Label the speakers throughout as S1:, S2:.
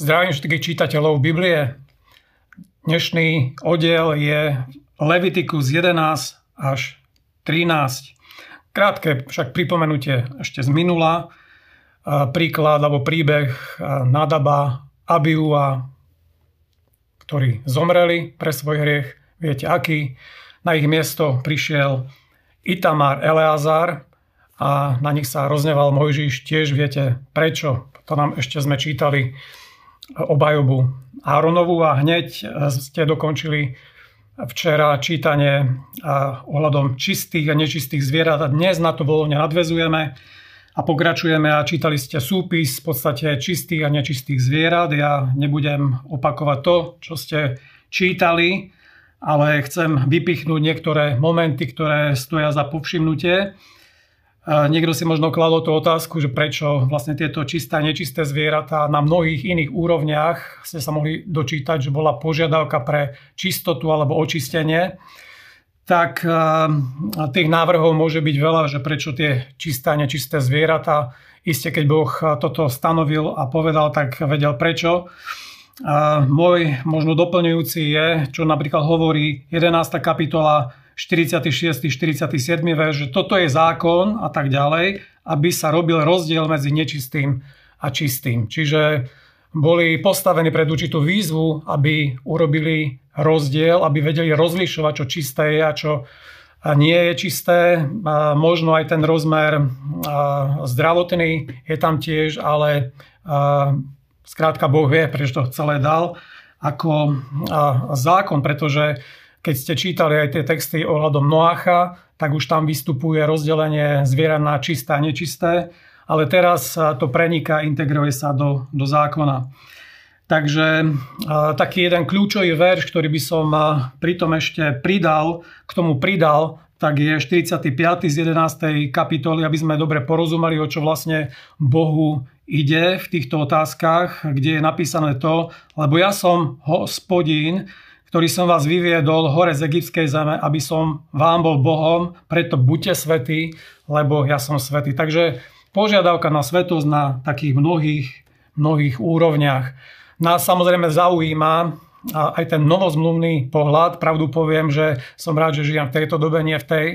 S1: Zdravím všetkých čitateľov Biblie. Dnešný oddiel je Levitikus 11 až 13. Krátke však pripomenutie ešte z minula. Príklad alebo príbeh Nadaba, Abiua, ktorí zomreli pre svoj hriech. Viete aký? Na ich miesto prišiel Itamar Eleazar a na nich sa rozneval Mojžiš. Tiež viete prečo. To nám ešte sme čítali obhajobu Áronovu a hneď e, ste dokončili včera čítanie ohľadom čistých a nečistých zvierat a dnes na to voľne nadvezujeme a pokračujeme a čítali ste súpis v podstate čistých a nečistých zvierat. Ja nebudem opakovať to, čo ste čítali, ale chcem vypichnúť niektoré momenty, ktoré stoja za povšimnutie. Niekto si možno kladol tú otázku, že prečo vlastne tieto čisté a nečisté zvieratá na mnohých iných úrovniach ste sa mohli dočítať, že bola požiadavka pre čistotu alebo očistenie. Tak tých návrhov môže byť veľa, že prečo tie čisté a nečisté zvieratá. Isté, keď Boh toto stanovil a povedal, tak vedel prečo. Môj možno doplňujúci je, čo napríklad hovorí 11. kapitola 46. 47. verš, že toto je zákon a tak ďalej, aby sa robil rozdiel medzi nečistým a čistým. Čiže boli postavení pred určitú výzvu, aby urobili rozdiel, aby vedeli rozlišovať, čo čisté je a čo nie je čisté. Možno aj ten rozmer zdravotný je tam tiež, ale skrátka Boh vie, prečo to celé dal ako zákon, pretože keď ste čítali aj tie texty ohľadom Noacha, tak už tam vystupuje rozdelenie zvierat na čisté a nečisté, ale teraz to preniká, integruje sa do, do zákona. Takže taký jeden kľúčový verš, ktorý by som pritom ešte pridal, k tomu pridal, tak je 45. z 11. kapitoly, aby sme dobre porozumeli, o čo vlastne Bohu ide v týchto otázkach, kde je napísané to, lebo ja som hospodín, ktorý som vás vyviedol hore z egyptskej zeme, aby som vám bol Bohom, preto buďte svetí, lebo ja som svetý. Takže požiadavka na svetosť na takých mnohých, mnohých úrovniach. Nás samozrejme zaujíma aj ten novozmluvný pohľad. Pravdu poviem, že som rád, že žijem v tejto dobe, nie v tej.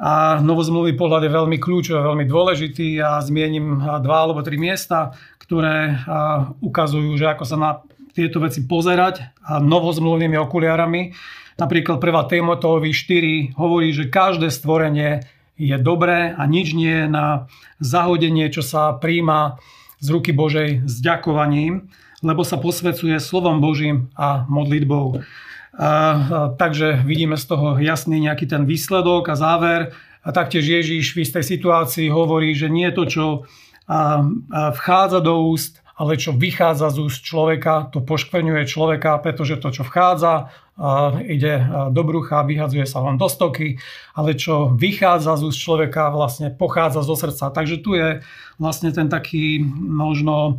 S1: A novozmluvný pohľad je veľmi kľúčový, veľmi dôležitý a zmiením dva alebo tri miesta, ktoré ukazujú, že ako sa na tieto veci pozerať a novozmluvnými okuliarami. Napríklad 1. Timoteovi 4 hovorí, že každé stvorenie je dobré a nič nie je na zahodenie, čo sa príjma z ruky Božej s ďakovaním, lebo sa posvecuje slovom Božím a modlitbou. A, a, takže vidíme z toho jasný nejaký ten výsledok a záver. A taktiež Ježíš v istej situácii hovorí, že nie to, čo a, a vchádza do úst, ale čo vychádza z úst človeka, to poškvrňuje človeka, pretože to, čo vchádza, ide do brucha, vyhadzuje sa len do stoky, ale čo vychádza z úst človeka, vlastne pochádza zo srdca. Takže tu je vlastne ten taký možno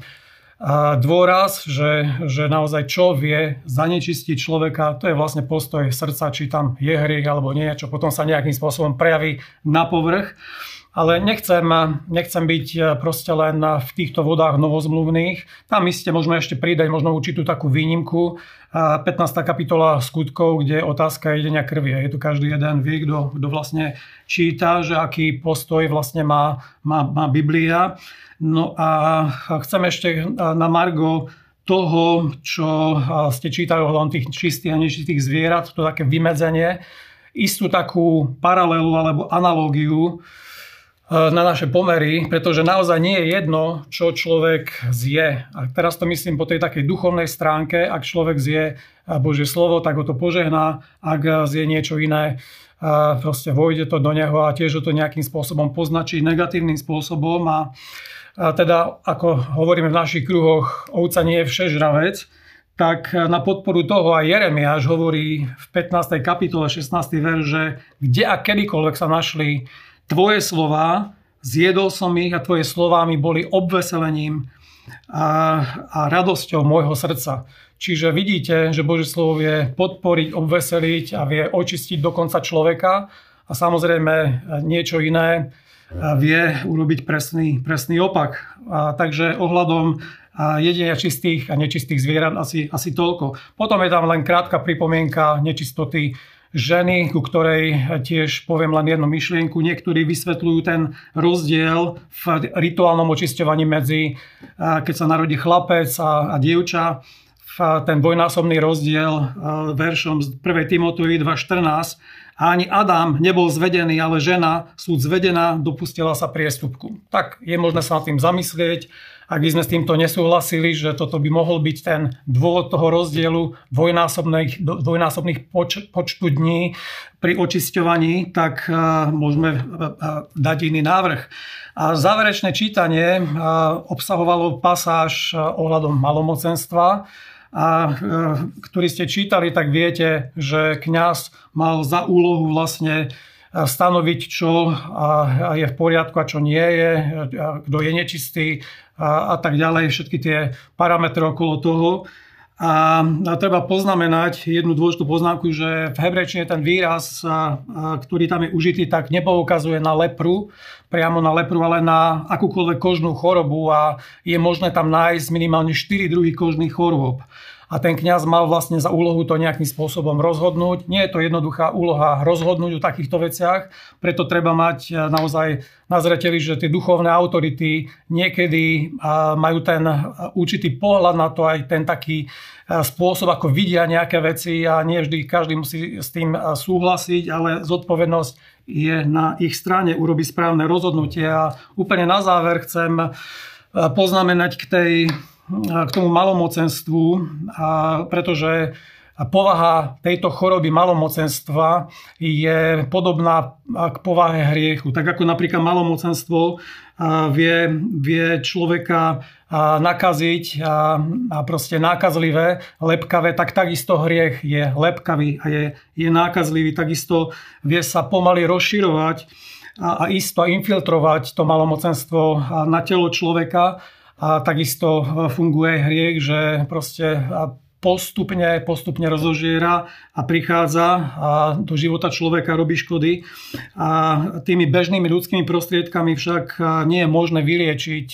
S1: dôraz, že, že naozaj čo vie zanečistiť človeka, to je vlastne postoj srdca, či tam je hriech alebo nie, čo potom sa nejakým spôsobom prejaví na povrch. Ale nechcem, nechcem byť e, proste len v týchto vodách novozmluvných. Tam iste môžeme ešte pridať možno určitú takú výnimku. 15. kapitola skutkov, kde je otázka jedenia krvi. Je tu každý jeden vie, kto, kto vlastne číta, že aký postoj vlastne má, má, má Biblia. No a chcem ešte na Margo toho, čo ste čítali ohľadom tých čistých a nečistých zvierat, to také vymedzenie, istú takú paralelu alebo analógiu na naše pomery, pretože naozaj nie je jedno, čo človek zje. A teraz to myslím po tej takej duchovnej stránke, ak človek zje Božie slovo, tak ho to požehná, ak zje niečo iné, proste vojde to do neho a tiež ho to nejakým spôsobom poznačí negatívnym spôsobom a, teda, ako hovoríme v našich kruhoch, ovca nie je všežravec, tak na podporu toho aj Jeremiáš hovorí v 15. kapitole 16. verš, že kde a kedykoľvek sa našli Tvoje slova, zjedol som ich a tvoje slova mi boli obveselením a, a radosťou môjho srdca. Čiže vidíte, že Božie slovo vie podporiť, obveseliť a vie očistiť dokonca človeka a samozrejme niečo iné vie urobiť presný, presný opak. A takže ohľadom a jedenia čistých a nečistých zvierat asi, asi toľko. Potom je tam len krátka pripomienka nečistoty ženy, ku ktorej tiež poviem len jednu myšlienku. Niektorí vysvetľujú ten rozdiel v rituálnom očisťovaní medzi, keď sa narodí chlapec a, a dievča, ten dvojnásobný rozdiel veršom z 1. Timotovi 2.14. A ani Adam nebol zvedený, ale žena, súd zvedená, dopustila sa priestupku. Tak je možné sa nad tým zamyslieť ak by sme s týmto nesúhlasili, že toto by mohol byť ten dôvod toho rozdielu dvojnásobných, dvojnásobných poč, počtu dní pri očisťovaní, tak môžeme dať iný návrh. A záverečné čítanie obsahovalo pasáž ohľadom malomocenstva, a ktorý ste čítali, tak viete, že kňaz mal za úlohu vlastne stanoviť, čo je v poriadku a čo nie je, kto je nečistý a, a tak ďalej, všetky tie parametre okolo toho. A, a treba poznamenať jednu dôležitú poznámku, že v hebrečine ten výraz, a, a, ktorý tam je užitý, tak nepoukazuje na lepru, priamo na lepru, ale na akúkoľvek kožnú chorobu a je možné tam nájsť minimálne 4 druhy kožných chorôb a ten kňaz mal vlastne za úlohu to nejakým spôsobom rozhodnúť. Nie je to jednoduchá úloha rozhodnúť o takýchto veciach, preto treba mať e, naozaj na zreteli, že tie duchovné autority niekedy majú ten e, určitý pohľad na to, aj ten taký e, spôsob, ako vidia nejaké veci a nie vždy každý musí s tým súhlasiť, ale zodpovednosť je na ich strane urobiť správne rozhodnutie. A úplne na záver chcem poznamenať k tej k tomu malomocenstvu, a pretože povaha tejto choroby malomocenstva je podobná k povahe hriechu. Tak ako napríklad malomocenstvo vie, vie človeka nakaziť a, a proste nákazlivé, lepkavé, tak takisto hriech je lepkavý a je, je nákazlivý. Takisto vie sa pomaly rozširovať a, a isto infiltrovať to malomocenstvo na telo človeka a takisto funguje hriech, že proste postupne, postupne rozožiera a prichádza a do života človeka robí škody. A tými bežnými ľudskými prostriedkami však nie je možné vyliečiť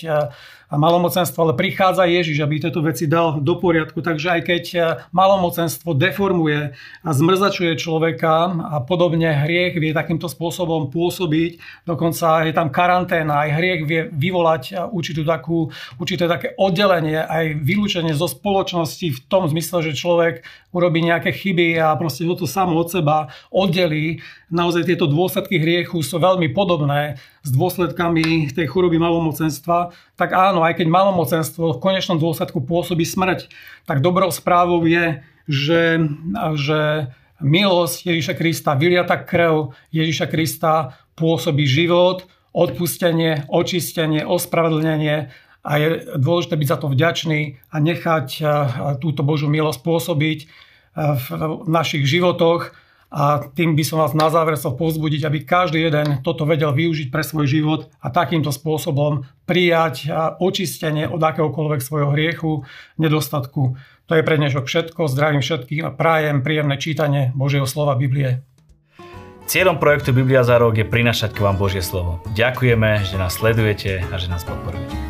S1: a malomocenstvo, ale prichádza Ježiš, aby tieto veci dal do poriadku. Takže aj keď eh, malomocenstvo deformuje a zmrzačuje človeka a podobne hriech vie takýmto spôsobom pôsobiť, dokonca je tam karanténa, aj hriech vie vyvolať eh, určitú takú, určité také oddelenie, aj vylúčenie zo spoločnosti v tom zmysle, že človek urobí nejaké chyby a proste ho to samo od seba oddelí. Naozaj tieto dôsledky hriechu sú veľmi podobné s dôsledkami tej choroby malomocenstva, tak áno, aj keď malomocenstvo v konečnom dôsledku pôsobí smrť, tak dobrou správou je, že, že milosť Ježíša Krista, vyliata krv Ježíša Krista pôsobí život, odpustenie, očistenie, ospravedlnenie a je dôležité byť za to vďačný a nechať túto Božú milosť pôsobiť v našich životoch a tým by som vás na záver chcel povzbudiť, aby každý jeden toto vedel využiť pre svoj život a takýmto spôsobom prijať očistenie od akéhokoľvek svojho hriechu, nedostatku. To je pre dnešok všetko. Zdravím všetkých a prajem príjemné čítanie Božieho slova Biblie.
S2: Cieľom projektu Biblia za rok je prinašať k vám Božie slovo. Ďakujeme, že nás sledujete a že nás podporujete.